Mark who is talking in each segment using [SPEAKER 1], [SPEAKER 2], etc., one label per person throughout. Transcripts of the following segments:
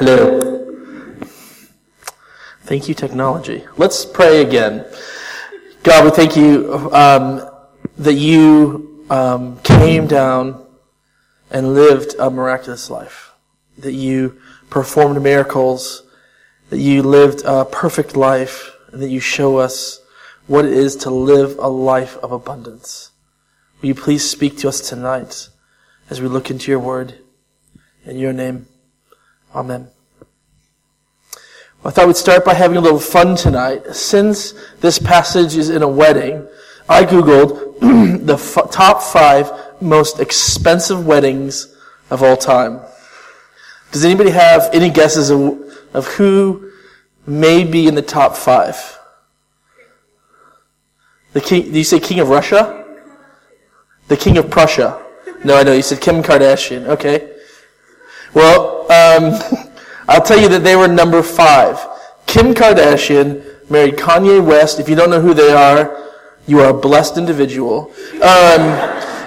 [SPEAKER 1] Hello. Thank you, technology. Let's pray again. God, we thank you um, that you um, came down and lived a miraculous life, that you performed miracles, that you lived a perfect life, and that you show us what it is to live a life of abundance. Will you please speak to us tonight as we look into your word? In your name, amen. I thought we'd start by having a little fun tonight. Since this passage is in a wedding, I Googled the f- top five most expensive weddings of all time. Does anybody have any guesses of, of who may be in the top five? The king, do you say king of Russia? The king of Prussia. No, I know. You said Kim Kardashian. Okay. Well, um, I'll tell you that they were number five. Kim Kardashian married Kanye West. If you don't know who they are, you are a blessed individual. Um,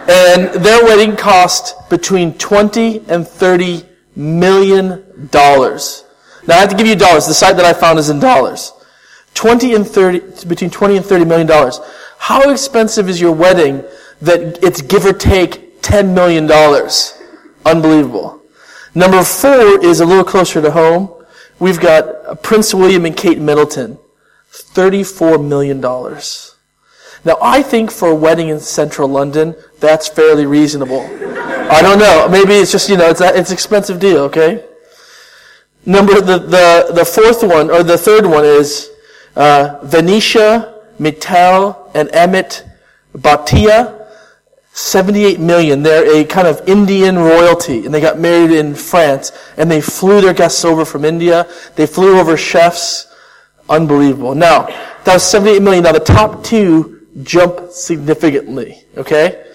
[SPEAKER 1] and their wedding cost between 20 and 30 million dollars. Now I have to give you dollars. The site that I found is in dollars. 20 and 30, between 20 and 30 million dollars. How expensive is your wedding that it's give or take 10 million dollars? Unbelievable. Number four is a little closer to home. We've got Prince William and Kate Middleton. $34 million. Now, I think for a wedding in central London, that's fairly reasonable. I don't know. Maybe it's just, you know, it's an it's expensive deal, okay? Number, the, the, the fourth one, or the third one is, uh, Vanisha, Mittal, and Amit Bhatia 78 million. They're a kind of Indian royalty, and they got married in France, and they flew their guests over from India. They flew over chefs. Unbelievable. Now, that was 78 million. Now, the top two jump significantly, okay?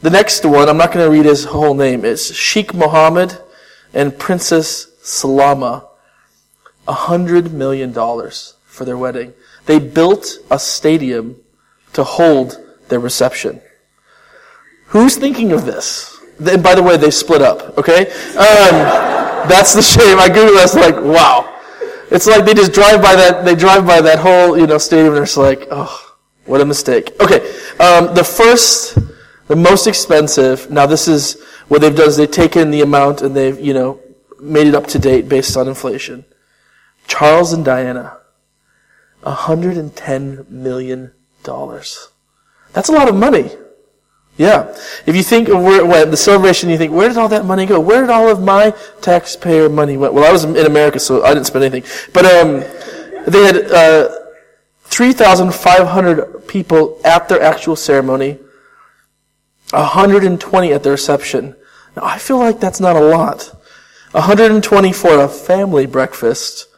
[SPEAKER 1] The next one, I'm not going to read his whole name, is Sheikh Mohammed and Princess Salama. A hundred million dollars for their wedding. They built a stadium to hold their reception. Who's thinking of this? And by the way, they split up, okay? Um, that's the shame. I Googled this, like, wow. It's like they just drive by that, they drive by that whole, you know, stadium and they're like, oh, what a mistake. Okay, um, the first, the most expensive, now this is, what they've done is they've taken the amount and they've, you know, made it up to date based on inflation. Charles and Diana, $110 million. That's a lot of money. Yeah. If you think of where the celebration, you think, where did all that money go? Where did all of my taxpayer money went? Well, I was in America, so I didn't spend anything. But um, they had uh, 3,500 people at their actual ceremony, 120 at the reception. Now, I feel like that's not a lot. 120 for a family breakfast,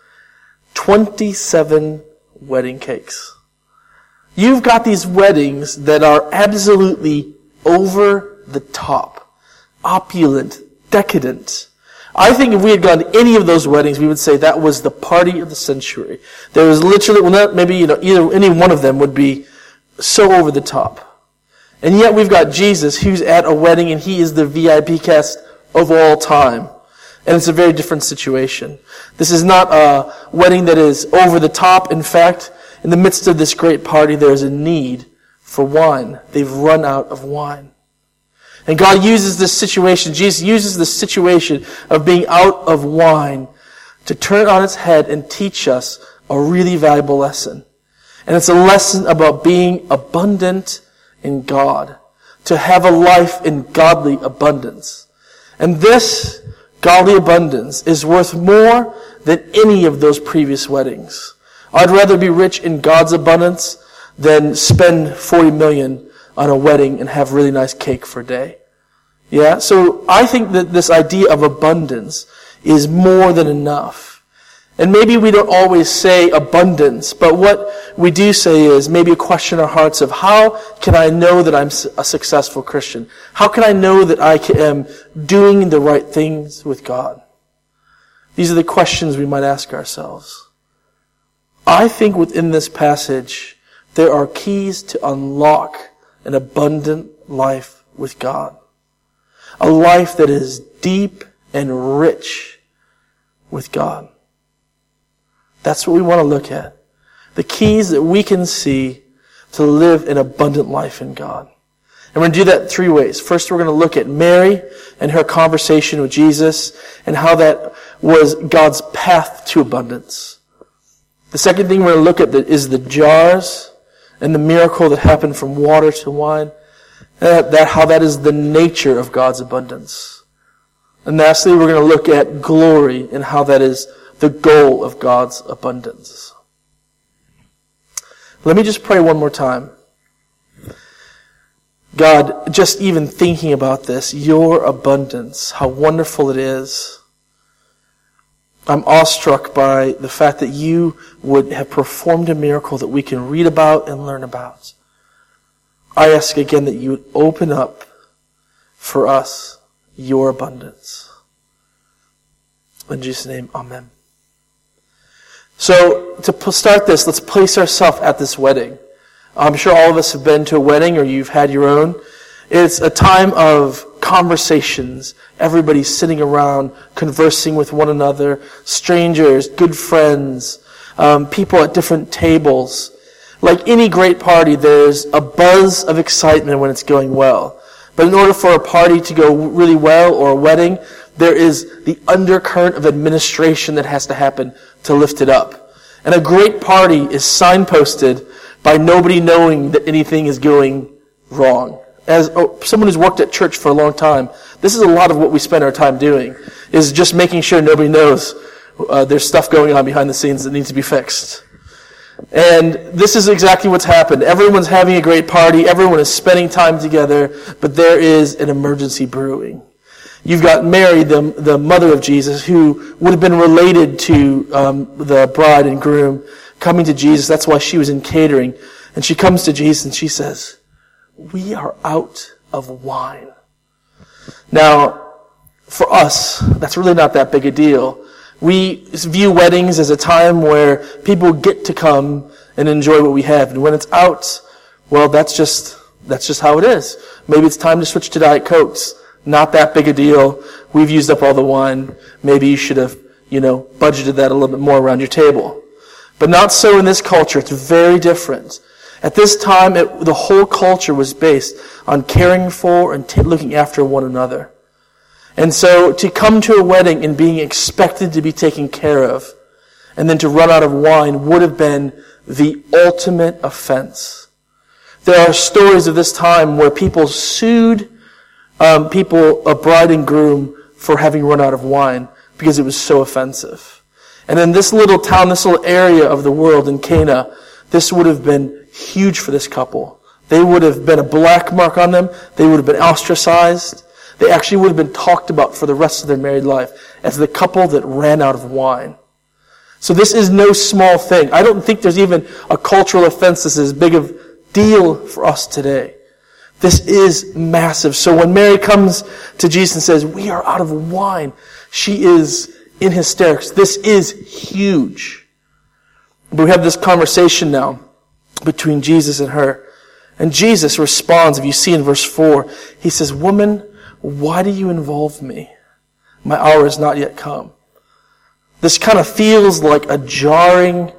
[SPEAKER 1] 27 wedding cakes. You've got these weddings that are absolutely over the top, opulent, decadent. I think if we had gone to any of those weddings, we would say that was the party of the century. There was literally, well, not, maybe, you know, either, any one of them would be so over the top. And yet we've got Jesus who's at a wedding and he is the VIP guest of all time. And it's a very different situation. This is not a wedding that is over the top. In fact, in the midst of this great party, there is a need for wine. They've run out of wine. And God uses this situation, Jesus uses this situation of being out of wine to turn it on its head and teach us a really valuable lesson. And it's a lesson about being abundant in God, to have a life in godly abundance. And this godly abundance is worth more than any of those previous weddings. I'd rather be rich in God's abundance than spend 40 million on a wedding and have really nice cake for a day. Yeah? So I think that this idea of abundance is more than enough. And maybe we don't always say abundance, but what we do say is maybe a question in our hearts of how can I know that I'm a successful Christian? How can I know that I am doing the right things with God? These are the questions we might ask ourselves. I think within this passage, there are keys to unlock an abundant life with God. A life that is deep and rich with God. That's what we want to look at. The keys that we can see to live an abundant life in God. And we're going to do that three ways. First, we're going to look at Mary and her conversation with Jesus and how that was God's path to abundance. The second thing we're going to look at is the jars and the miracle that happened from water to wine. That, that how that is the nature of God's abundance. And lastly, we're going to look at glory and how that is the goal of God's abundance. Let me just pray one more time. God, just even thinking about this, your abundance, how wonderful it is. I'm awestruck by the fact that you would have performed a miracle that we can read about and learn about. I ask again that you would open up for us your abundance. In Jesus' name, amen. So, to start this, let's place ourselves at this wedding. I'm sure all of us have been to a wedding or you've had your own. It's a time of conversations. Everybody's sitting around, conversing with one another, strangers, good friends, um, people at different tables. Like any great party, there's a buzz of excitement when it's going well. But in order for a party to go really well or a wedding, there is the undercurrent of administration that has to happen to lift it up. And a great party is signposted by nobody knowing that anything is going wrong. As oh, someone who's worked at church for a long time, this is a lot of what we spend our time doing, is just making sure nobody knows uh, there's stuff going on behind the scenes that needs to be fixed. And this is exactly what's happened. Everyone's having a great party. Everyone is spending time together, but there is an emergency brewing. You've got Mary, the, the mother of Jesus, who would have been related to um, the bride and groom coming to Jesus. That's why she was in catering. And she comes to Jesus and she says, we are out of wine. Now, for us, that's really not that big a deal. We view weddings as a time where people get to come and enjoy what we have. And when it's out, well, that's just, that's just how it is. Maybe it's time to switch to Diet Cokes. Not that big a deal. We've used up all the wine. Maybe you should have, you know, budgeted that a little bit more around your table. But not so in this culture. It's very different. At this time, it, the whole culture was based on caring for and t- looking after one another. And so to come to a wedding and being expected to be taken care of, and then to run out of wine would have been the ultimate offense. There are stories of this time where people sued um, people, a bride and groom, for having run out of wine because it was so offensive. And in this little town, this little area of the world in Cana, this would have been huge for this couple. They would have been a black mark on them. They would have been ostracized. They actually would have been talked about for the rest of their married life as the couple that ran out of wine. So this is no small thing. I don't think there's even a cultural offense that's as big of deal for us today. This is massive. So when Mary comes to Jesus and says, we are out of wine, she is in hysterics. This is huge. But we have this conversation now between Jesus and her. And Jesus responds, if you see in verse 4, he says, Woman, why do you involve me? My hour has not yet come. This kind of feels like a jarring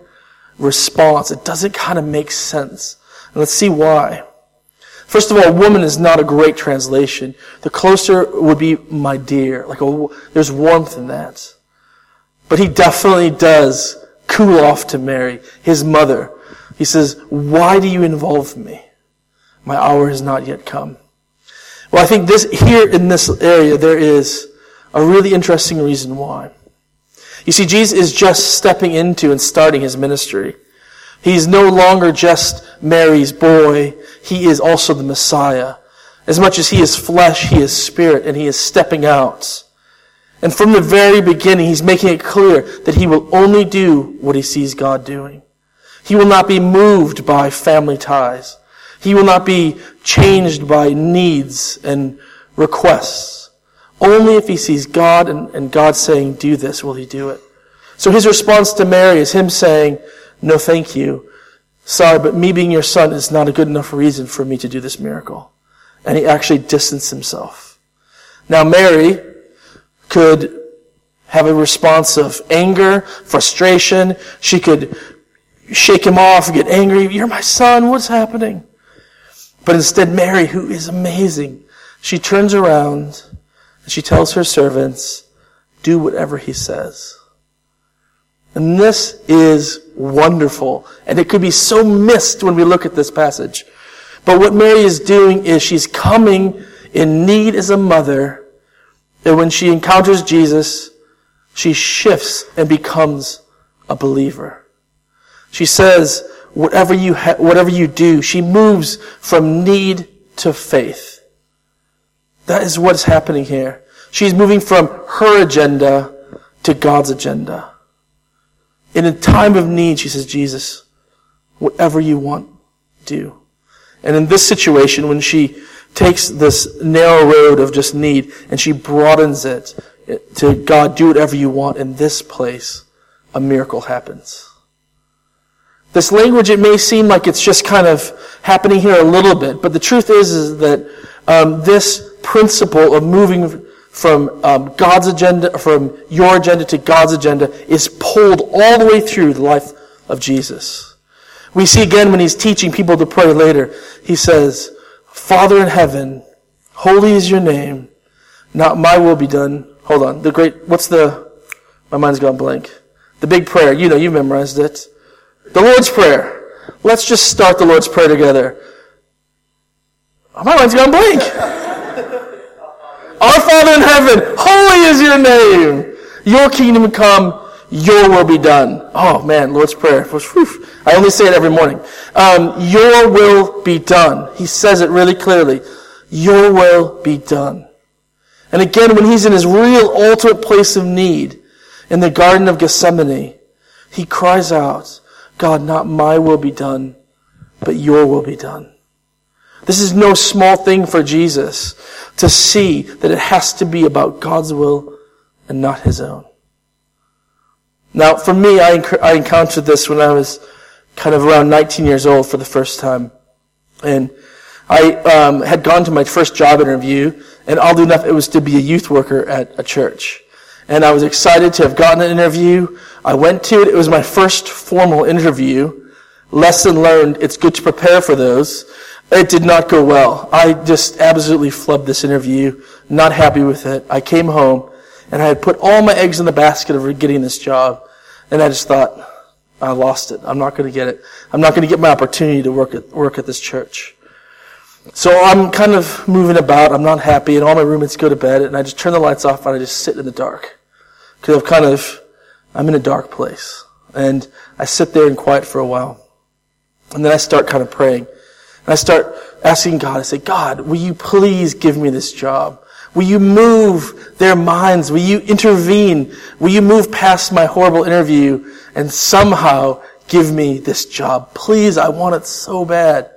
[SPEAKER 1] response. It doesn't kind of make sense. And let's see why. First of all, woman is not a great translation. The closer would be my dear. Like a, there's warmth in that. But he definitely does cool off to Mary, his mother. He says, why do you involve me? My hour has not yet come. Well, I think this, here in this area, there is a really interesting reason why. You see, Jesus is just stepping into and starting his ministry. He's no longer just Mary's boy. He is also the Messiah. As much as he is flesh, he is spirit, and he is stepping out. And from the very beginning, he's making it clear that he will only do what he sees God doing. He will not be moved by family ties. He will not be changed by needs and requests. Only if he sees God and, and God saying, do this, will he do it. So his response to Mary is him saying, no, thank you. Sorry, but me being your son is not a good enough reason for me to do this miracle. And he actually distanced himself. Now, Mary could have a response of anger, frustration. She could shake him off, get angry. You're my son. What's happening? But instead, Mary, who is amazing, she turns around and she tells her servants, do whatever he says. And this is wonderful. And it could be so missed when we look at this passage. But what Mary is doing is she's coming in need as a mother. And when she encounters Jesus, she shifts and becomes a believer. She says, whatever you, ha- whatever you do, she moves from need to faith. That is what's happening here. She's moving from her agenda to God's agenda. In a time of need, she says, Jesus, whatever you want, do. And in this situation, when she takes this narrow road of just need and she broadens it to God, do whatever you want in this place, a miracle happens. This language, it may seem like it's just kind of happening here a little bit, but the truth is, is that um, this principle of moving from um, God's agenda, from your agenda to God's agenda, is pulled all the way through the life of Jesus. We see again when he's teaching people to pray later, he says, Father in heaven, holy is your name, not my will be done. Hold on, the great, what's the, my mind's gone blank. The big prayer, you know, you memorized it. The Lord's Prayer. Let's just start the Lord's Prayer together. Oh, my mind's gone blank. Our Father in heaven, holy is your name. Your kingdom come, your will be done. Oh man, Lord's Prayer. I only say it every morning. Um, your will be done. He says it really clearly. Your will be done. And again, when he's in his real ultimate place of need, in the Garden of Gethsemane, he cries out, God, not my will be done, but your will be done. This is no small thing for Jesus to see that it has to be about God's will and not his own. Now, for me, I, I encountered this when I was kind of around 19 years old for the first time. And I um, had gone to my first job interview, and oddly enough, it was to be a youth worker at a church. And I was excited to have gotten an interview. I went to it. It was my first formal interview. Lesson learned, it's good to prepare for those. It did not go well. I just absolutely flubbed this interview. Not happy with it. I came home and I had put all my eggs in the basket of getting this job. And I just thought, I lost it. I'm not going to get it. I'm not going to get my opportunity to work at, work at this church. So I'm kind of moving about. I'm not happy and all my roommates go to bed and I just turn the lights off and I just sit in the dark. Cause I've kind of, I'm in a dark place. And I sit there in quiet for a while. And then I start kind of praying. And I start asking God, I say, God, will you please give me this job? Will you move their minds? Will you intervene? Will you move past my horrible interview and somehow give me this job? Please, I want it so bad.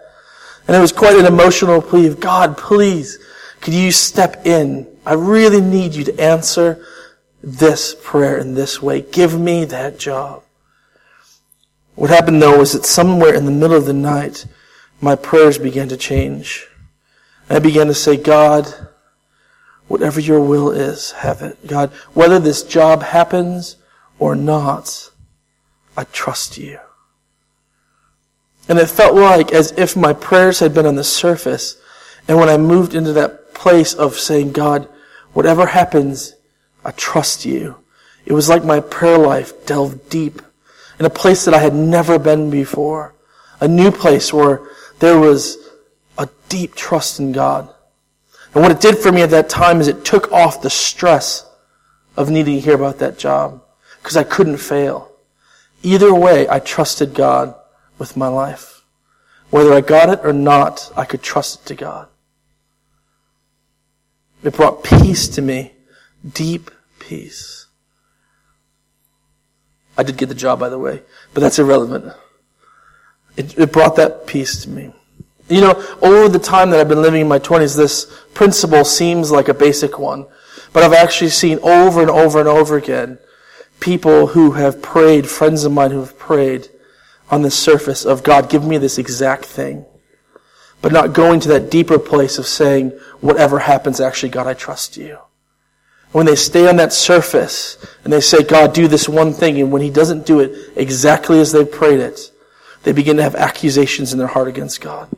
[SPEAKER 1] And it was quite an emotional plea of God, please, could you step in? I really need you to answer this prayer in this way. Give me that job. What happened though was that somewhere in the middle of the night, my prayers began to change. I began to say, God, whatever your will is, have it. God, whether this job happens or not, I trust you. And it felt like as if my prayers had been on the surface. And when I moved into that place of saying, God, whatever happens, I trust you. It was like my prayer life delved deep in a place that I had never been before. A new place where there was a deep trust in God. And what it did for me at that time is it took off the stress of needing to hear about that job because I couldn't fail. Either way, I trusted God with my life. Whether I got it or not, I could trust it to God. It brought peace to me, deep peace. I did get the job, by the way, but that's irrelevant. It, it brought that peace to me. You know, over the time that I've been living in my 20s, this principle seems like a basic one. But I've actually seen over and over and over again people who have prayed, friends of mine who have prayed on the surface of God, give me this exact thing. But not going to that deeper place of saying, whatever happens, actually, God, I trust you. When they stay on that surface and they say, God, do this one thing, and when He doesn't do it exactly as they prayed it, they begin to have accusations in their heart against God.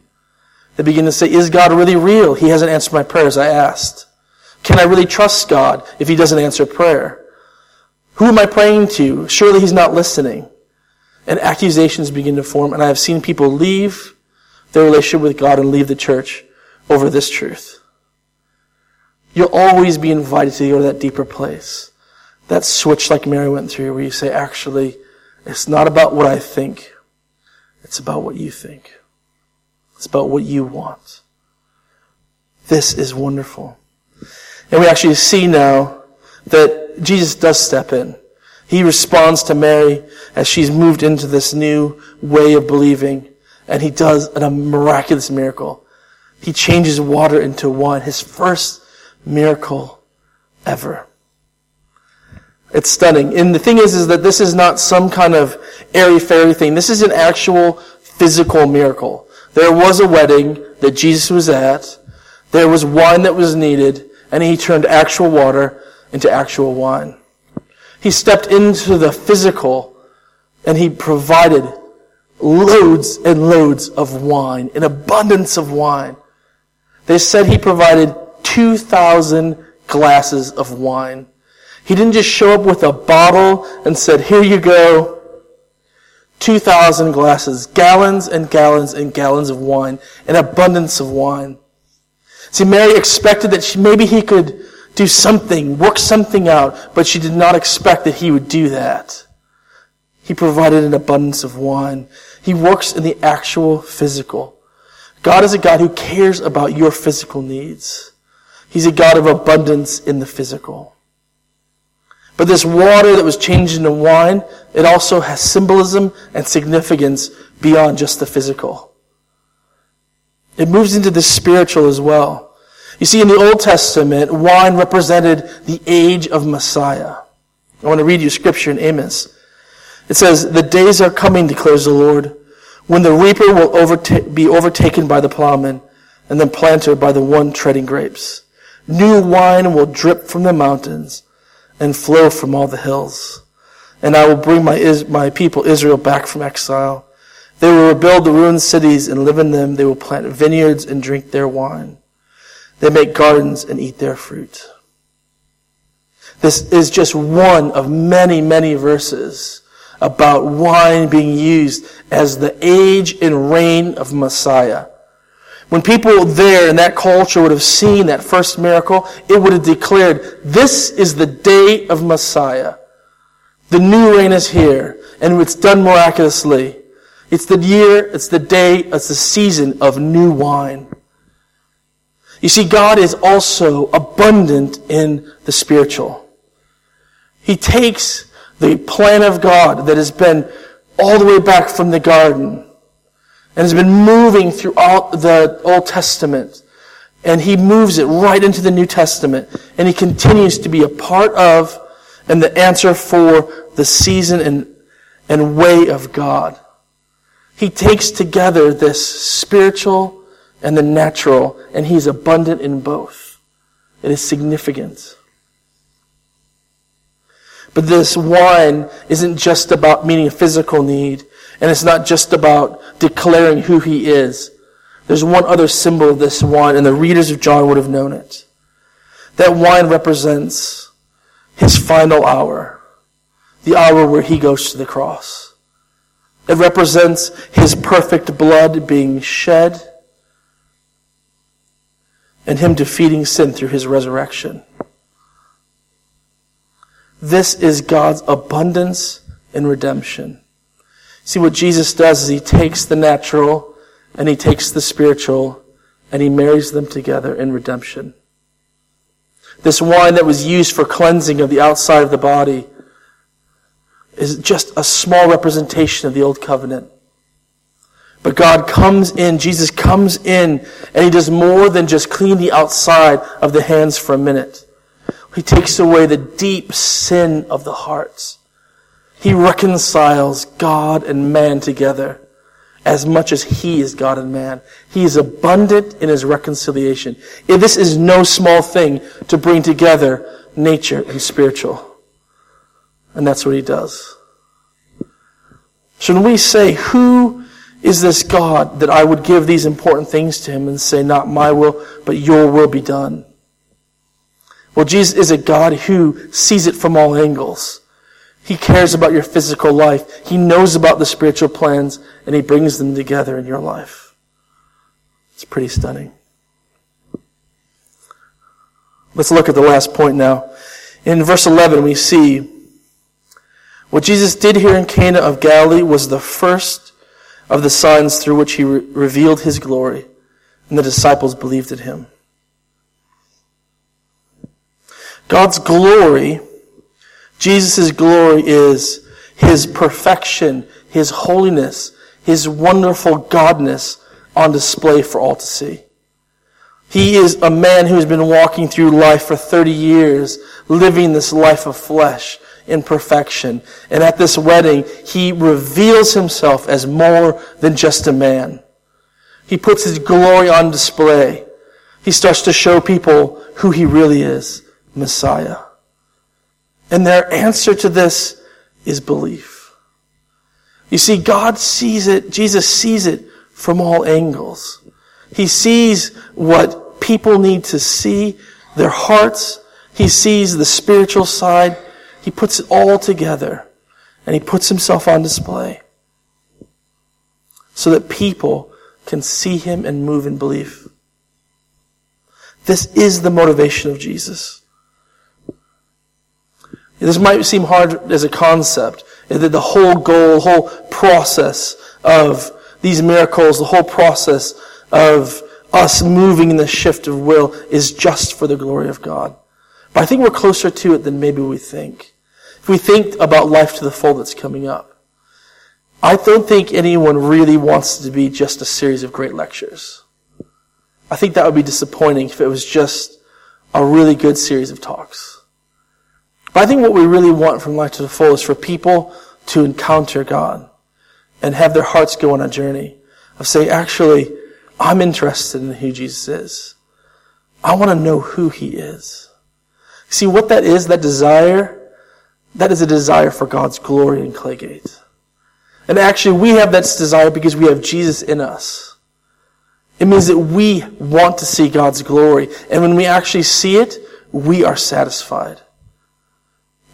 [SPEAKER 1] They begin to say, is God really real? He hasn't answered my prayers I asked. Can I really trust God if He doesn't answer prayer? Who am I praying to? Surely He's not listening. And accusations begin to form, and I have seen people leave their relationship with God and leave the church over this truth. You'll always be invited to go to that deeper place. That switch like Mary went through where you say, actually, it's not about what I think. It's about what you think. It's about what you want. This is wonderful. And we actually see now that Jesus does step in. He responds to Mary as she's moved into this new way of believing, and he does a miraculous miracle. He changes water into wine, his first miracle ever. It's stunning. And the thing is, is that this is not some kind of airy-fairy thing. This is an actual physical miracle. There was a wedding that Jesus was at. There was wine that was needed, and he turned actual water into actual wine. He stepped into the physical, and he provided loads and loads of wine, an abundance of wine. They said he provided 2,000 glasses of wine. He didn't just show up with a bottle and said, here you go. 2,000 glasses, gallons and gallons and gallons of wine, an abundance of wine. See, Mary expected that she, maybe he could do something, work something out, but she did not expect that he would do that. He provided an abundance of wine. He works in the actual physical. God is a God who cares about your physical needs. He's a God of abundance in the physical. But this water that was changed into wine, it also has symbolism and significance beyond just the physical. It moves into the spiritual as well. You see, in the Old Testament, wine represented the age of Messiah. I want to read you scripture in Amos. It says, The days are coming, declares the Lord, when the reaper will overta- be overtaken by the plowman, and the planter by the one treading grapes. New wine will drip from the mountains and flow from all the hills. And I will bring my, my people Israel back from exile. They will rebuild the ruined cities and live in them. They will plant vineyards and drink their wine. They make gardens and eat their fruit. This is just one of many, many verses about wine being used as the age and reign of Messiah. When people there in that culture would have seen that first miracle, it would have declared, this is the day of Messiah. The new reign is here, and it's done miraculously. It's the year, it's the day, it's the season of new wine. You see, God is also abundant in the spiritual. He takes the plan of God that has been all the way back from the garden and has been moving throughout the Old Testament. And he moves it right into the New Testament. And he continues to be a part of and the answer for the season and, and way of God. He takes together this spiritual and the natural, and he's abundant in both. It is significant. But this wine isn't just about meeting a physical need. And it's not just about declaring who he is. There's one other symbol of this wine, and the readers of John would have known it. That wine represents his final hour, the hour where he goes to the cross. It represents his perfect blood being shed and him defeating sin through his resurrection. This is God's abundance in redemption. See, what Jesus does is he takes the natural and he takes the spiritual and he marries them together in redemption. This wine that was used for cleansing of the outside of the body is just a small representation of the old covenant. But God comes in, Jesus comes in, and He does more than just clean the outside of the hands for a minute. He takes away the deep sin of the hearts. He reconciles God and man together as much as He is God and man. He is abundant in His reconciliation. This is no small thing to bring together nature, and spiritual. And that's what he does. So when we say, who is this God that I would give these important things to him and say, not my will, but your will be done? Well, Jesus is a God who sees it from all angles. He cares about your physical life. He knows about the spiritual plans and he brings them together in your life. It's pretty stunning. Let's look at the last point now. In verse 11, we see what Jesus did here in Cana of Galilee was the first of the signs through which he re- revealed his glory, and the disciples believed in him. God's glory, Jesus' glory is his perfection, his holiness, his wonderful godness on display for all to see. He is a man who has been walking through life for 30 years, living this life of flesh in perfection. And at this wedding, he reveals himself as more than just a man. He puts his glory on display. He starts to show people who he really is, Messiah. And their answer to this is belief. You see, God sees it, Jesus sees it from all angles. He sees what people need to see, their hearts. He sees the spiritual side. He puts it all together and he puts himself on display so that people can see him and move in belief. This is the motivation of Jesus. This might seem hard as a concept, that the whole goal, whole process of these miracles, the whole process of us moving in the shift of will is just for the glory of God. But I think we're closer to it than maybe we think. If we think about life to the full that's coming up, I don't think anyone really wants to be just a series of great lectures. I think that would be disappointing if it was just a really good series of talks. But I think what we really want from life to the full is for people to encounter God and have their hearts go on a journey of saying, actually, I'm interested in who Jesus is. I want to know who he is. See what that is, that desire? That is a desire for God's glory in Claygate. And actually, we have that desire because we have Jesus in us. It means that we want to see God's glory. And when we actually see it, we are satisfied.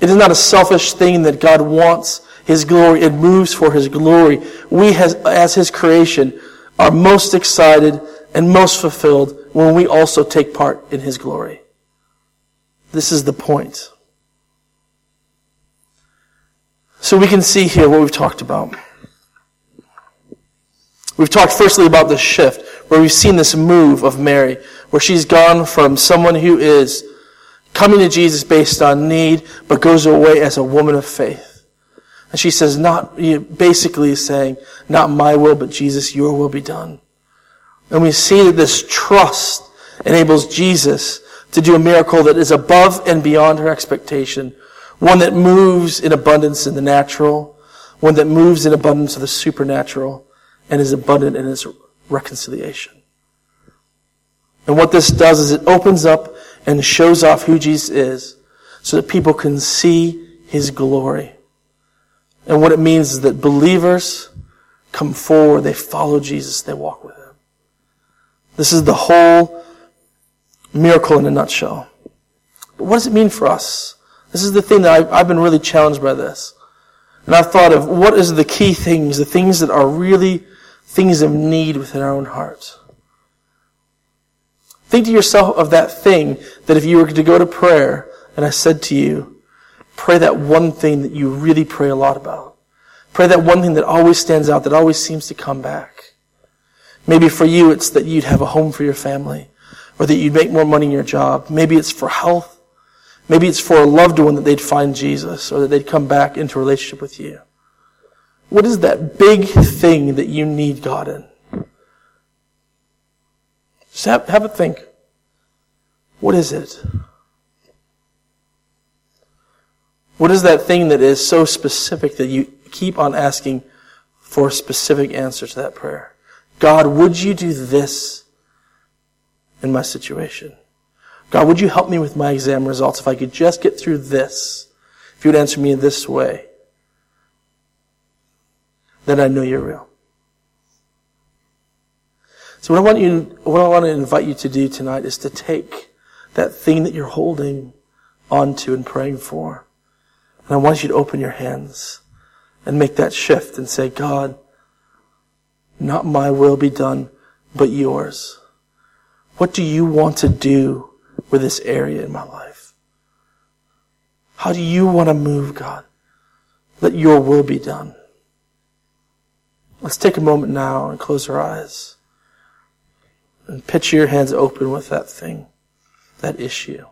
[SPEAKER 1] It is not a selfish thing that God wants His glory. It moves for His glory. We, has, as His creation, are most excited and most fulfilled when we also take part in His glory. This is the point. So we can see here what we've talked about. We've talked firstly about the shift, where we've seen this move of Mary, where she's gone from someone who is coming to Jesus based on need, but goes away as a woman of faith. And she says, not, basically saying, not my will, but Jesus, your will be done. And we see that this trust enables Jesus to do a miracle that is above and beyond her expectation, one that moves in abundance in the natural, one that moves in abundance of the supernatural, and is abundant in its reconciliation. And what this does is it opens up and shows off who Jesus is so that people can see his glory. And what it means is that believers come forward, they follow Jesus, they walk with him. This is the whole miracle in a nutshell. But what does it mean for us? This is the thing that I've, I've been really challenged by this. And I've thought of what is the key things, the things that are really things of need within our own hearts. Think to yourself of that thing that if you were to go to prayer and I said to you, pray that one thing that you really pray a lot about. Pray that one thing that always stands out, that always seems to come back. Maybe for you it's that you'd have a home for your family, or that you'd make more money in your job. Maybe it's for health. Maybe it's for a loved one that they'd find Jesus or that they'd come back into relationship with you. What is that big thing that you need God in? Just have, have a think. What is it? What is that thing that is so specific that you keep on asking for a specific answer to that prayer? God, would you do this in my situation? God, would you help me with my exam results if I could just get through this? If you would answer me in this way, then I know you're real. So what I want you, what I want to invite you to do tonight is to take that thing that you're holding onto and praying for. And I want you to open your hands and make that shift and say, God, not my will be done, but yours. What do you want to do with this area in my life? How do you want to move, God? Let your will be done. Let's take a moment now and close our eyes and picture your hands open with that thing, that issue.